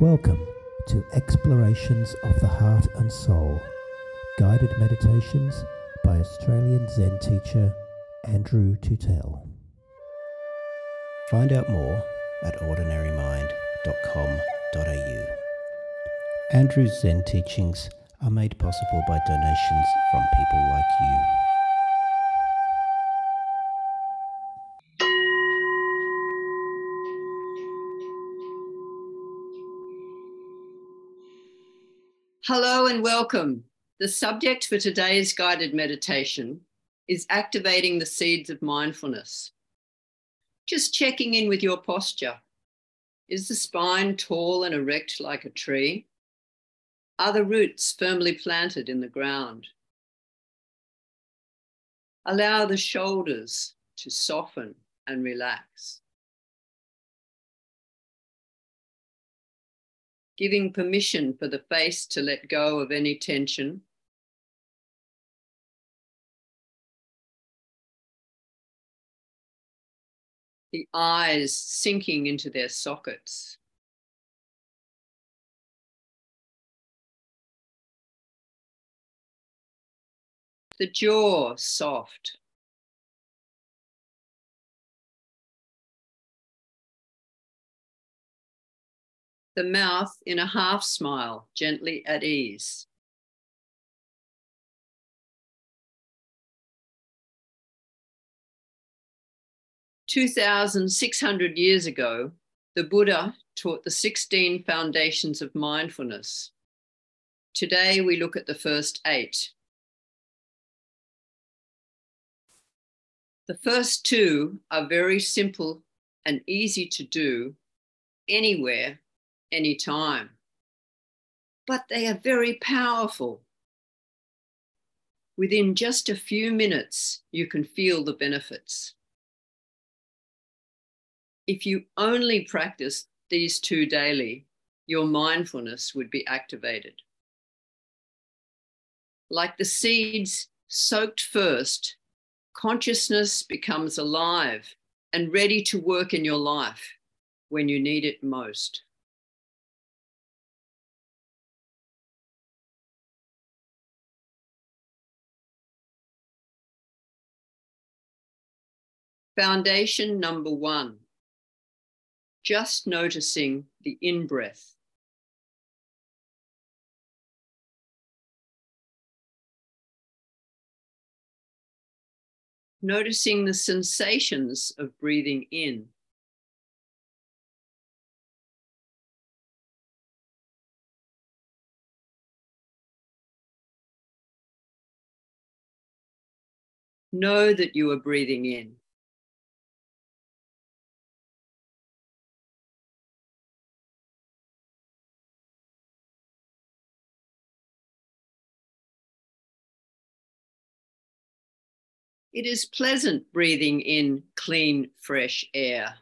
Welcome to Explorations of the Heart and Soul, guided meditations by Australian Zen teacher Andrew Tootell. Find out more at ordinarymind.com.au. Andrew's Zen teachings are made possible by donations from people like you. Hello and welcome. The subject for today's guided meditation is activating the seeds of mindfulness. Just checking in with your posture. Is the spine tall and erect like a tree? Are the roots firmly planted in the ground? Allow the shoulders to soften and relax. Giving permission for the face to let go of any tension. The eyes sinking into their sockets. The jaw soft. The mouth in a half smile, gently at ease. Two thousand six hundred years ago, the Buddha taught the 16 foundations of mindfulness. Today, we look at the first eight. The first two are very simple and easy to do anywhere anytime. But they are very powerful. Within just a few minutes, you can feel the benefits. If you only practice these two daily, your mindfulness would be activated. Like the seeds soaked first, consciousness becomes alive and ready to work in your life when you need it most. Foundation number one, just noticing the in breath. Noticing the sensations of breathing in. Know that you are breathing in. It is pleasant breathing in clean, fresh air.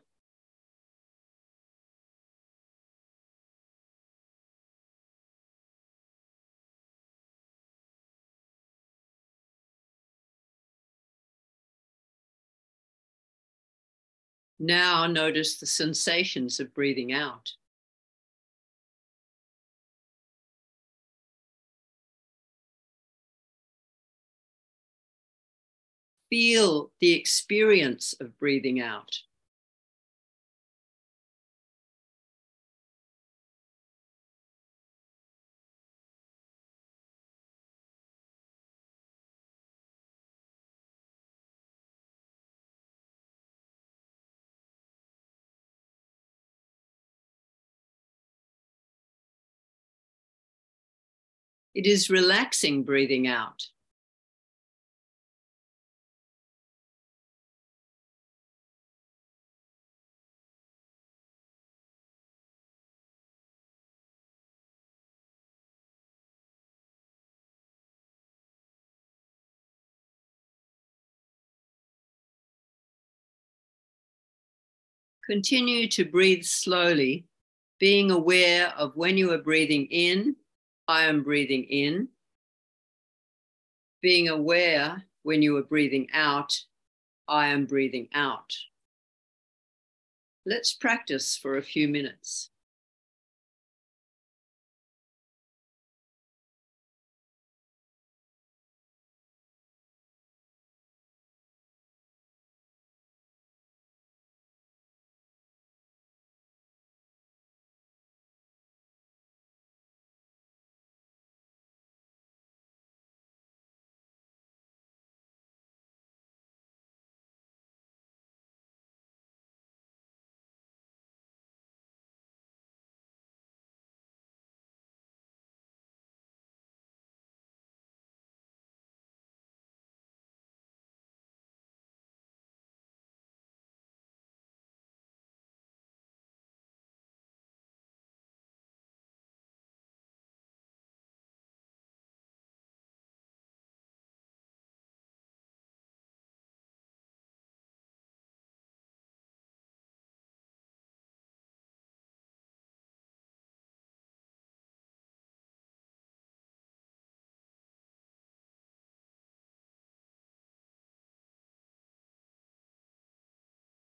Now notice the sensations of breathing out. Feel the experience of breathing out. It is relaxing breathing out. Continue to breathe slowly, being aware of when you are breathing in, I am breathing in. Being aware when you are breathing out, I am breathing out. Let's practice for a few minutes.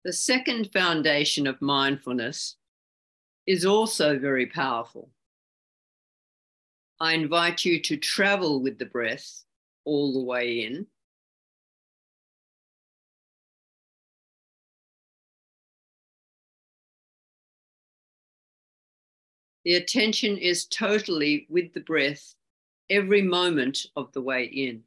The second foundation of mindfulness is also very powerful. I invite you to travel with the breath all the way in. The attention is totally with the breath every moment of the way in.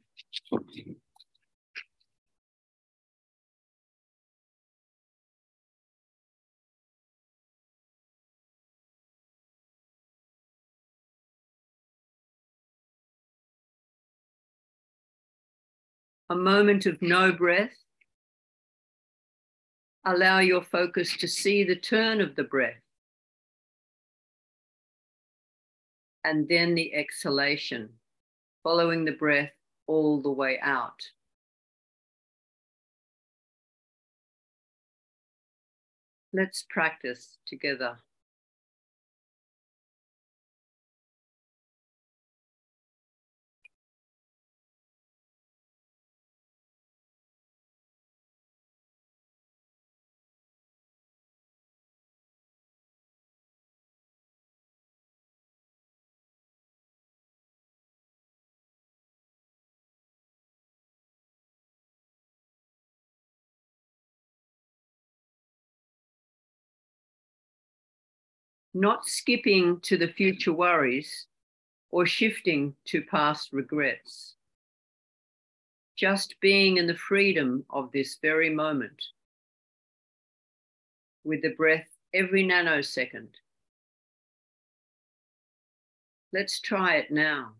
A moment of no breath. Allow your focus to see the turn of the breath. And then the exhalation, following the breath all the way out. Let's practice together. Not skipping to the future worries or shifting to past regrets. Just being in the freedom of this very moment with the breath every nanosecond. Let's try it now.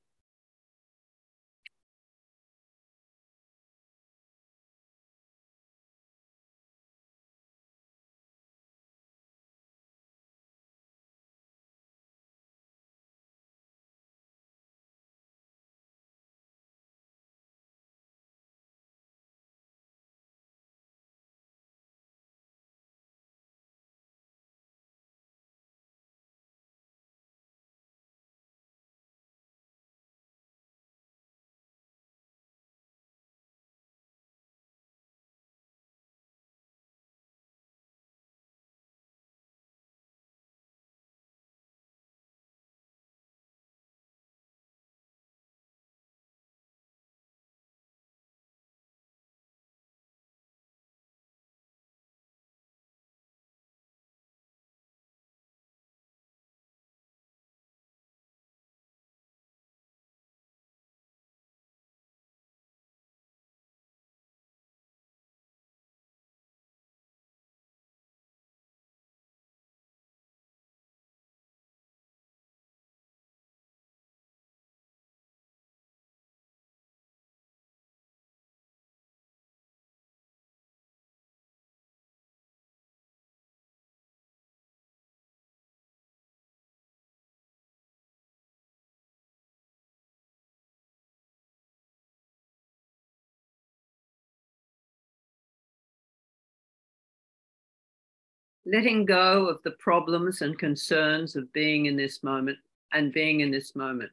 Letting go of the problems and concerns of being in this moment and being in this moment.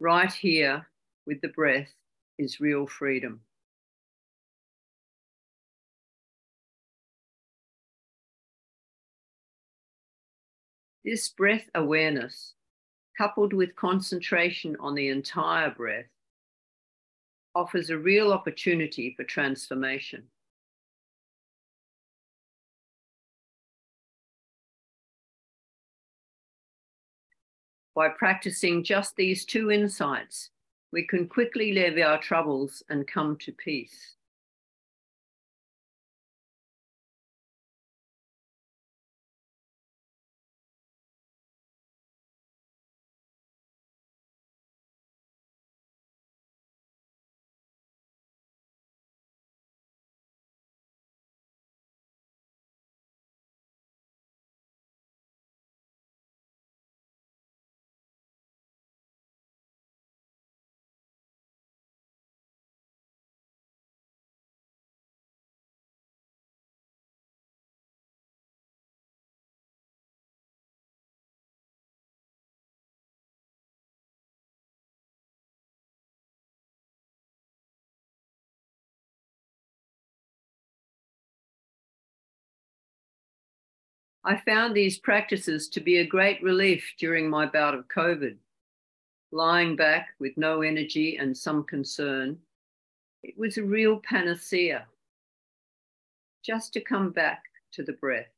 Right here with the breath is real freedom. This breath awareness, coupled with concentration on the entire breath, offers a real opportunity for transformation. By practicing just these two insights, we can quickly leave our troubles and come to peace. I found these practices to be a great relief during my bout of COVID. Lying back with no energy and some concern, it was a real panacea just to come back to the breath.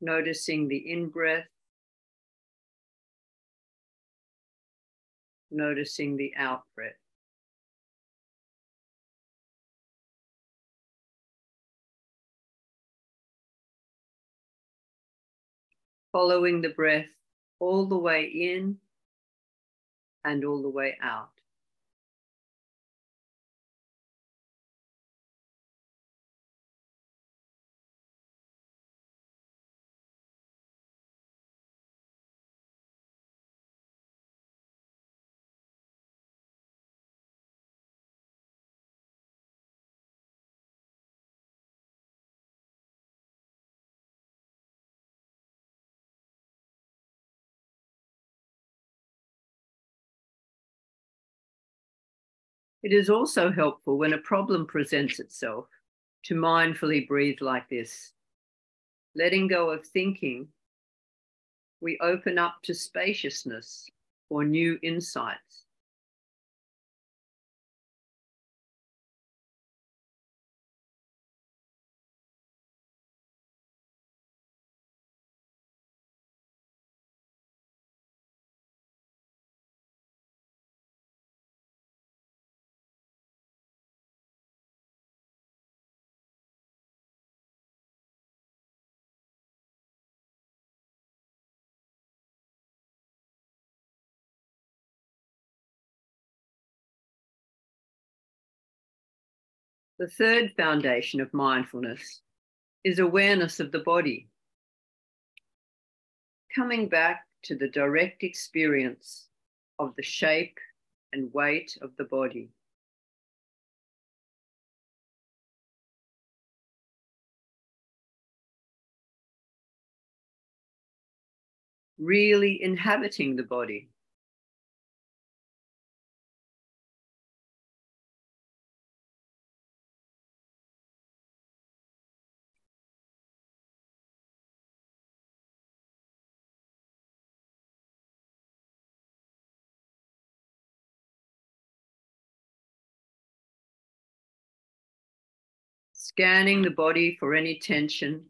Noticing the in breath, noticing the out breath. Following the breath all the way in and all the way out. It is also helpful when a problem presents itself to mindfully breathe like this. Letting go of thinking, we open up to spaciousness or new insights. The third foundation of mindfulness is awareness of the body. Coming back to the direct experience of the shape and weight of the body. Really inhabiting the body. Scanning the body for any tension,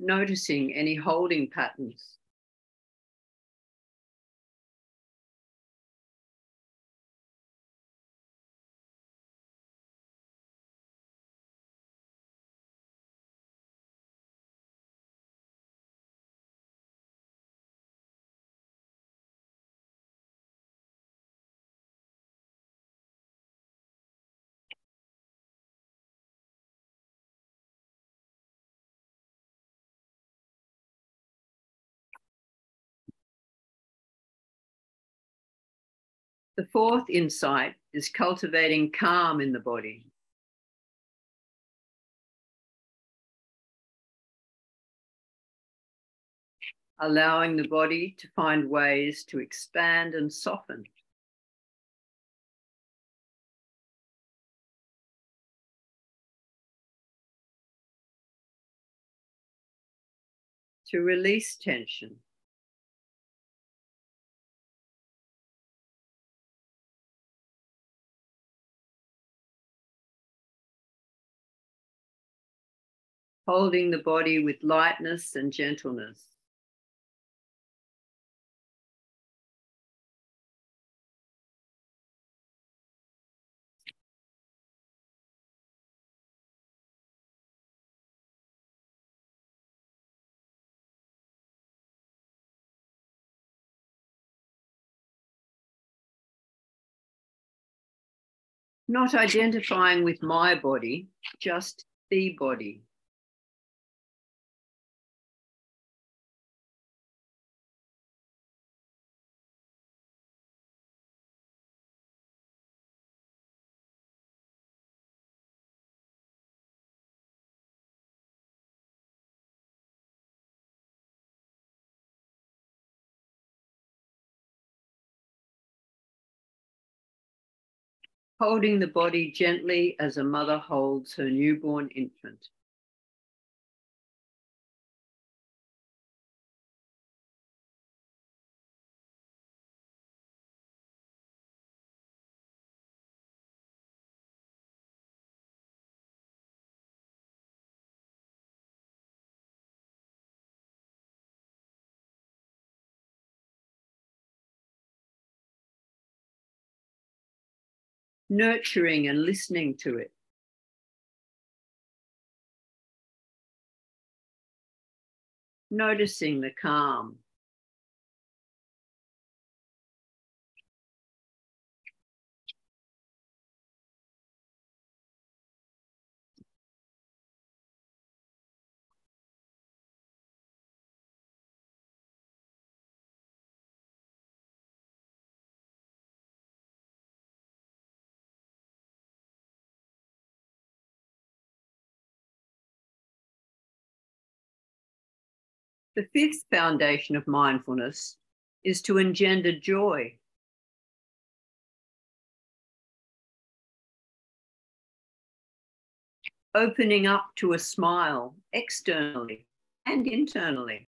noticing any holding patterns. The fourth insight is cultivating calm in the body. Allowing the body to find ways to expand and soften. To release tension. Holding the body with lightness and gentleness. Not identifying with my body, just the body. Holding the body gently as a mother holds her newborn infant. Nurturing and listening to it. Noticing the calm. The fifth foundation of mindfulness is to engender joy. Opening up to a smile externally and internally.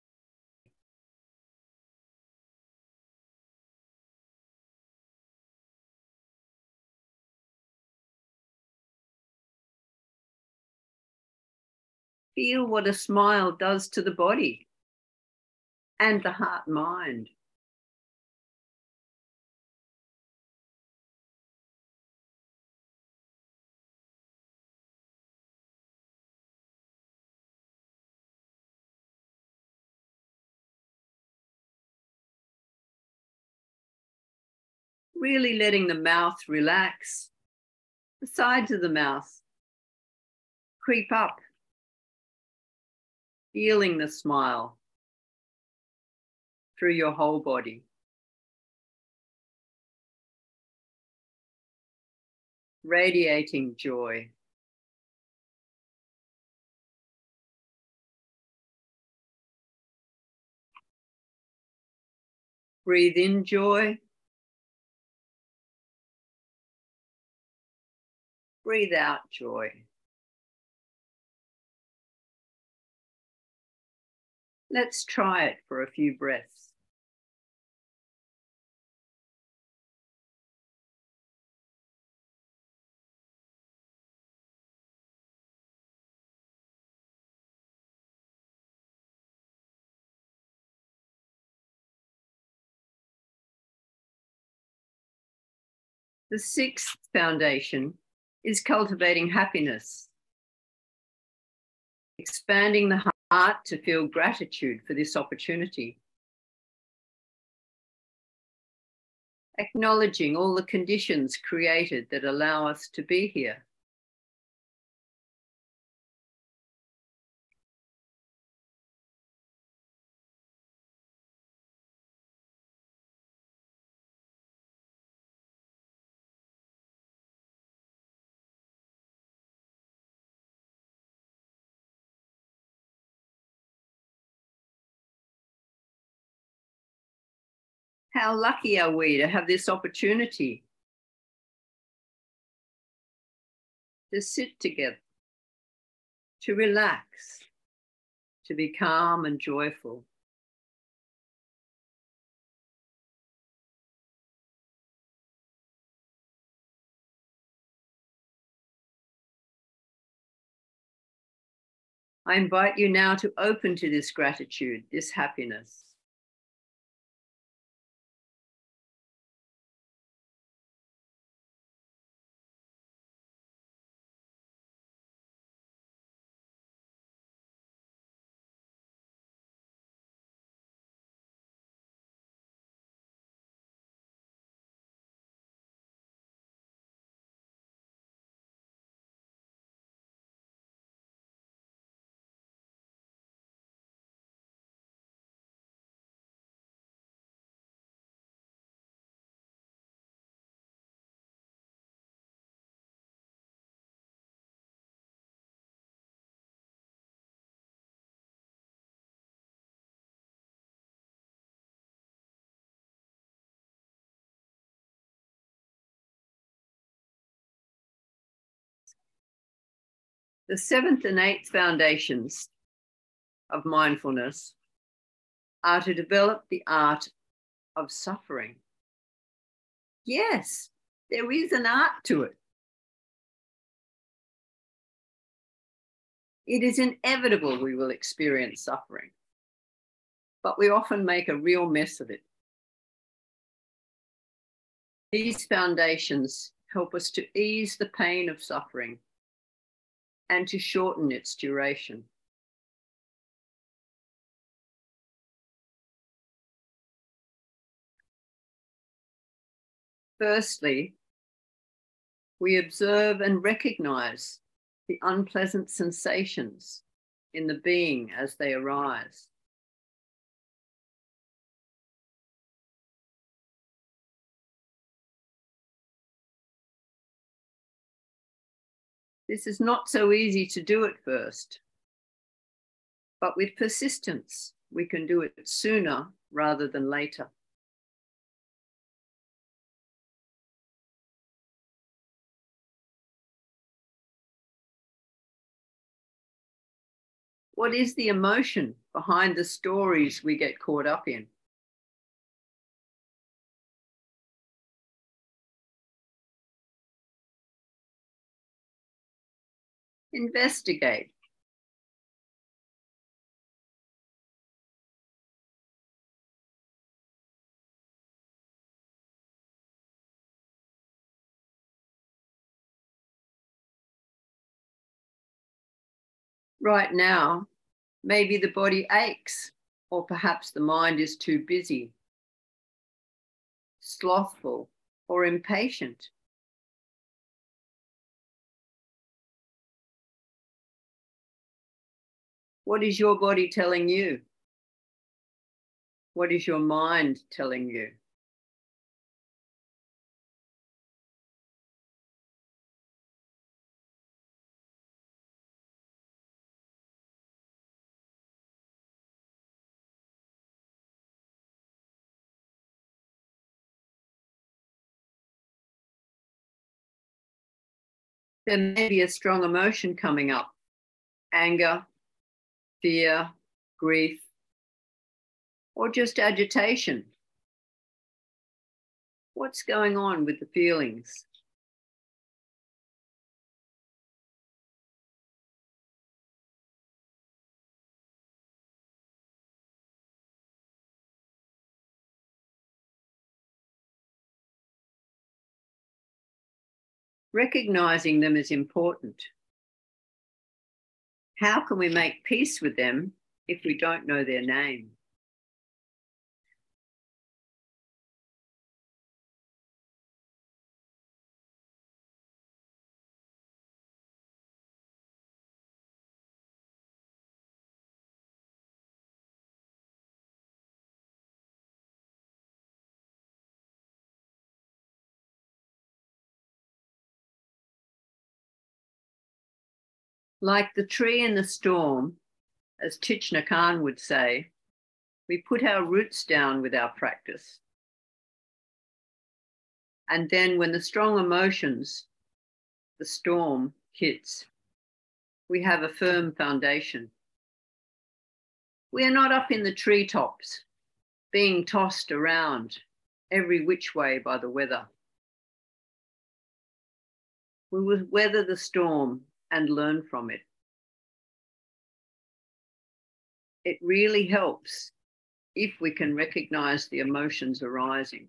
Feel what a smile does to the body and the heart mind. Really letting the mouth relax, the sides of the mouth creep up, feeling the smile through your whole body. Radiating joy. Breathe in joy. Breathe out joy. Let's try it for a few breaths. The sixth foundation is cultivating happiness, expanding the heart to feel gratitude for this opportunity, acknowledging all the conditions created that allow us to be here. How lucky are we to have this opportunity to sit together, to relax, to be calm and joyful. I invite you now to open to this gratitude, this happiness. The seventh and eighth foundations of mindfulness are to develop the art of suffering. Yes, there is an art to it. It is inevitable we will experience suffering, but we often make a real mess of it. These foundations help us to ease the pain of suffering and to shorten its duration. Firstly, we observe and recognize the unpleasant sensations in the being as they arise. This is not so easy to do at first, but with persistence, we can do it sooner rather than later. What is the emotion behind the stories we get caught up in? Investigate. Right now, maybe the body aches, or perhaps the mind is too busy, slothful, or impatient. What is your body telling you? What is your mind telling you? There may be a strong emotion coming up anger, fear, grief, or just agitation? What's going on with the feelings? Recognizing them is important. How can we make peace with them if we don't know their name? Like the tree in the storm, as Thich Nhat Hanh would say, we put our roots down with our practice. And then when the strong emotions, the storm hits, we have a firm foundation. We are not up in the treetops, being tossed around every which way by the weather. We will weather the storm and learn from it. It really helps if we can recognize the emotions arising.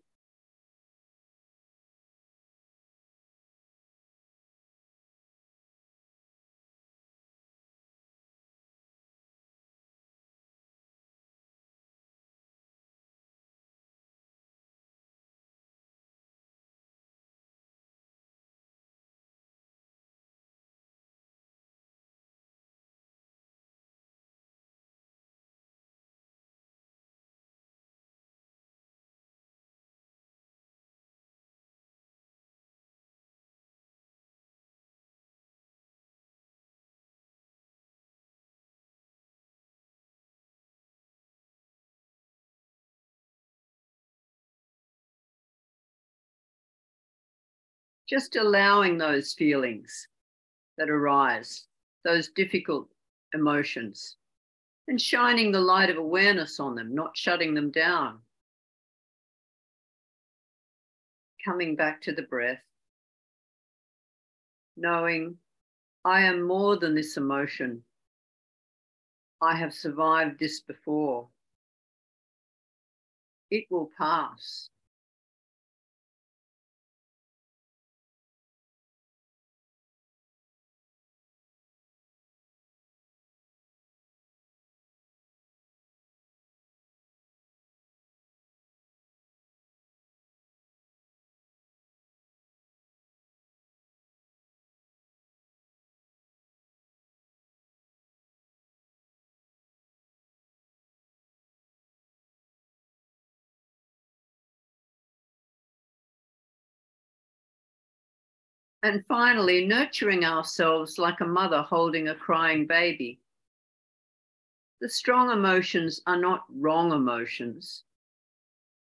Just allowing those feelings that arise, those difficult emotions and shining the light of awareness on them, not shutting them down. Coming back to the breath, knowing I am more than this emotion. I have survived this before. It will pass. And finally, nurturing ourselves like a mother holding a crying baby. The strong emotions are not wrong emotions,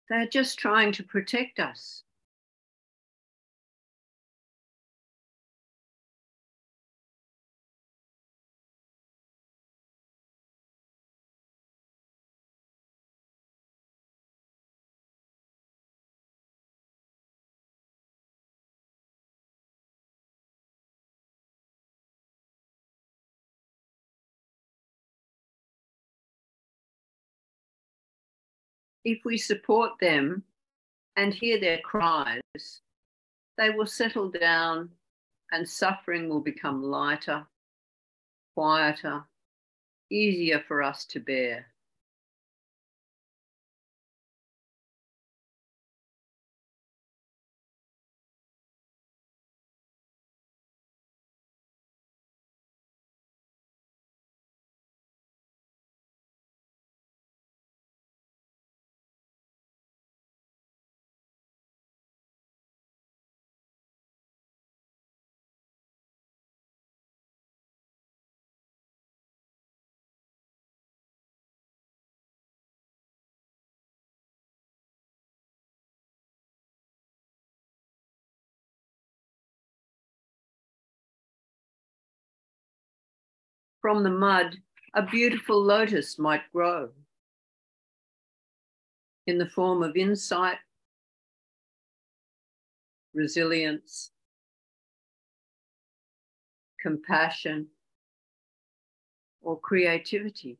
they're just trying to protect us. If we support them and hear their cries, they will settle down and suffering will become lighter, quieter, easier for us to bear. From the mud, a beautiful lotus might grow in the form of insight, resilience, compassion, or creativity.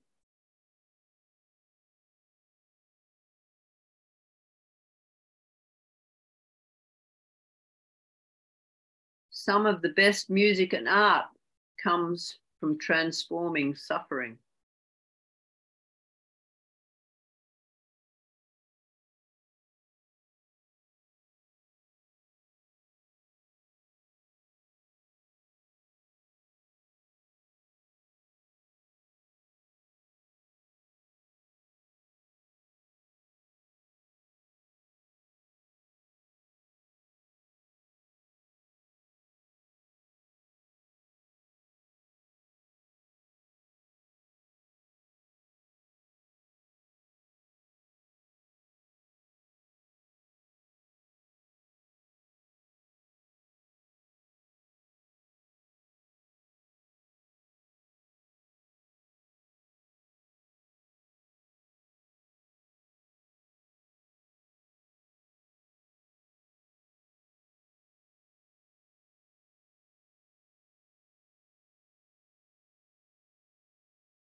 Some of the best music and art comes from transforming suffering.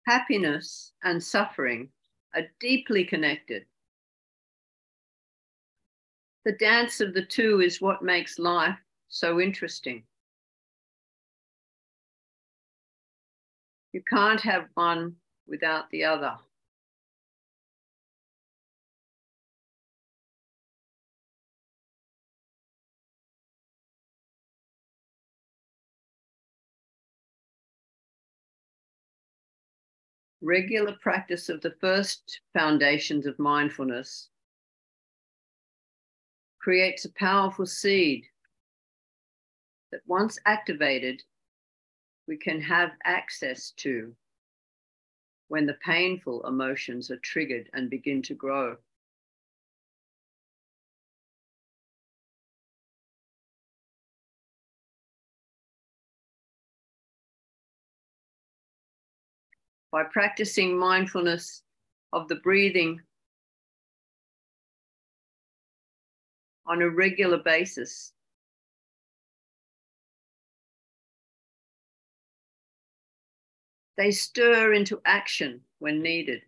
Happiness and suffering are deeply connected. The dance of the two is what makes life so interesting. You can't have one without the other. Regular practice of the first foundations of mindfulness creates a powerful seed that once activated, we can have access to when the painful emotions are triggered and begin to grow. By practicing mindfulness of the breathing on a regular basis. They stir into action when needed.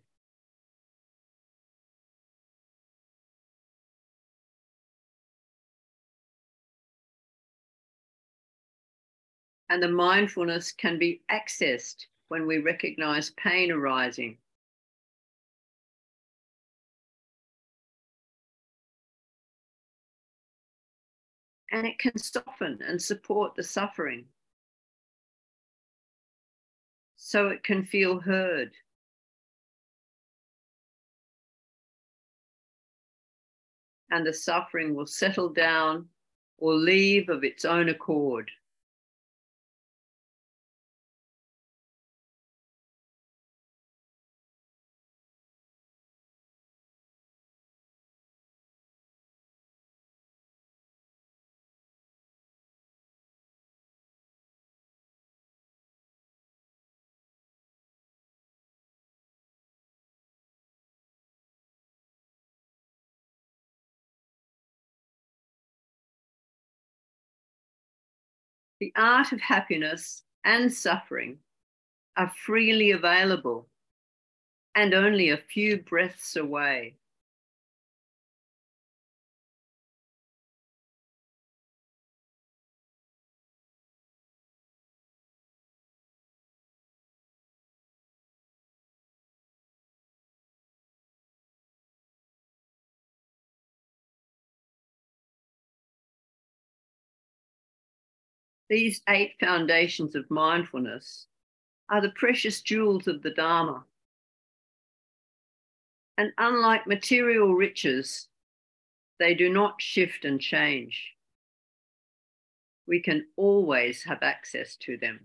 And the mindfulness can be accessed when we recognize pain arising. And it can soften and support the suffering so it can feel heard. And the suffering will settle down or leave of its own accord. The art of happiness and suffering are freely available and only a few breaths away. These eight foundations of mindfulness are the precious jewels of the Dharma. And unlike material riches, they do not shift and change. We can always have access to them.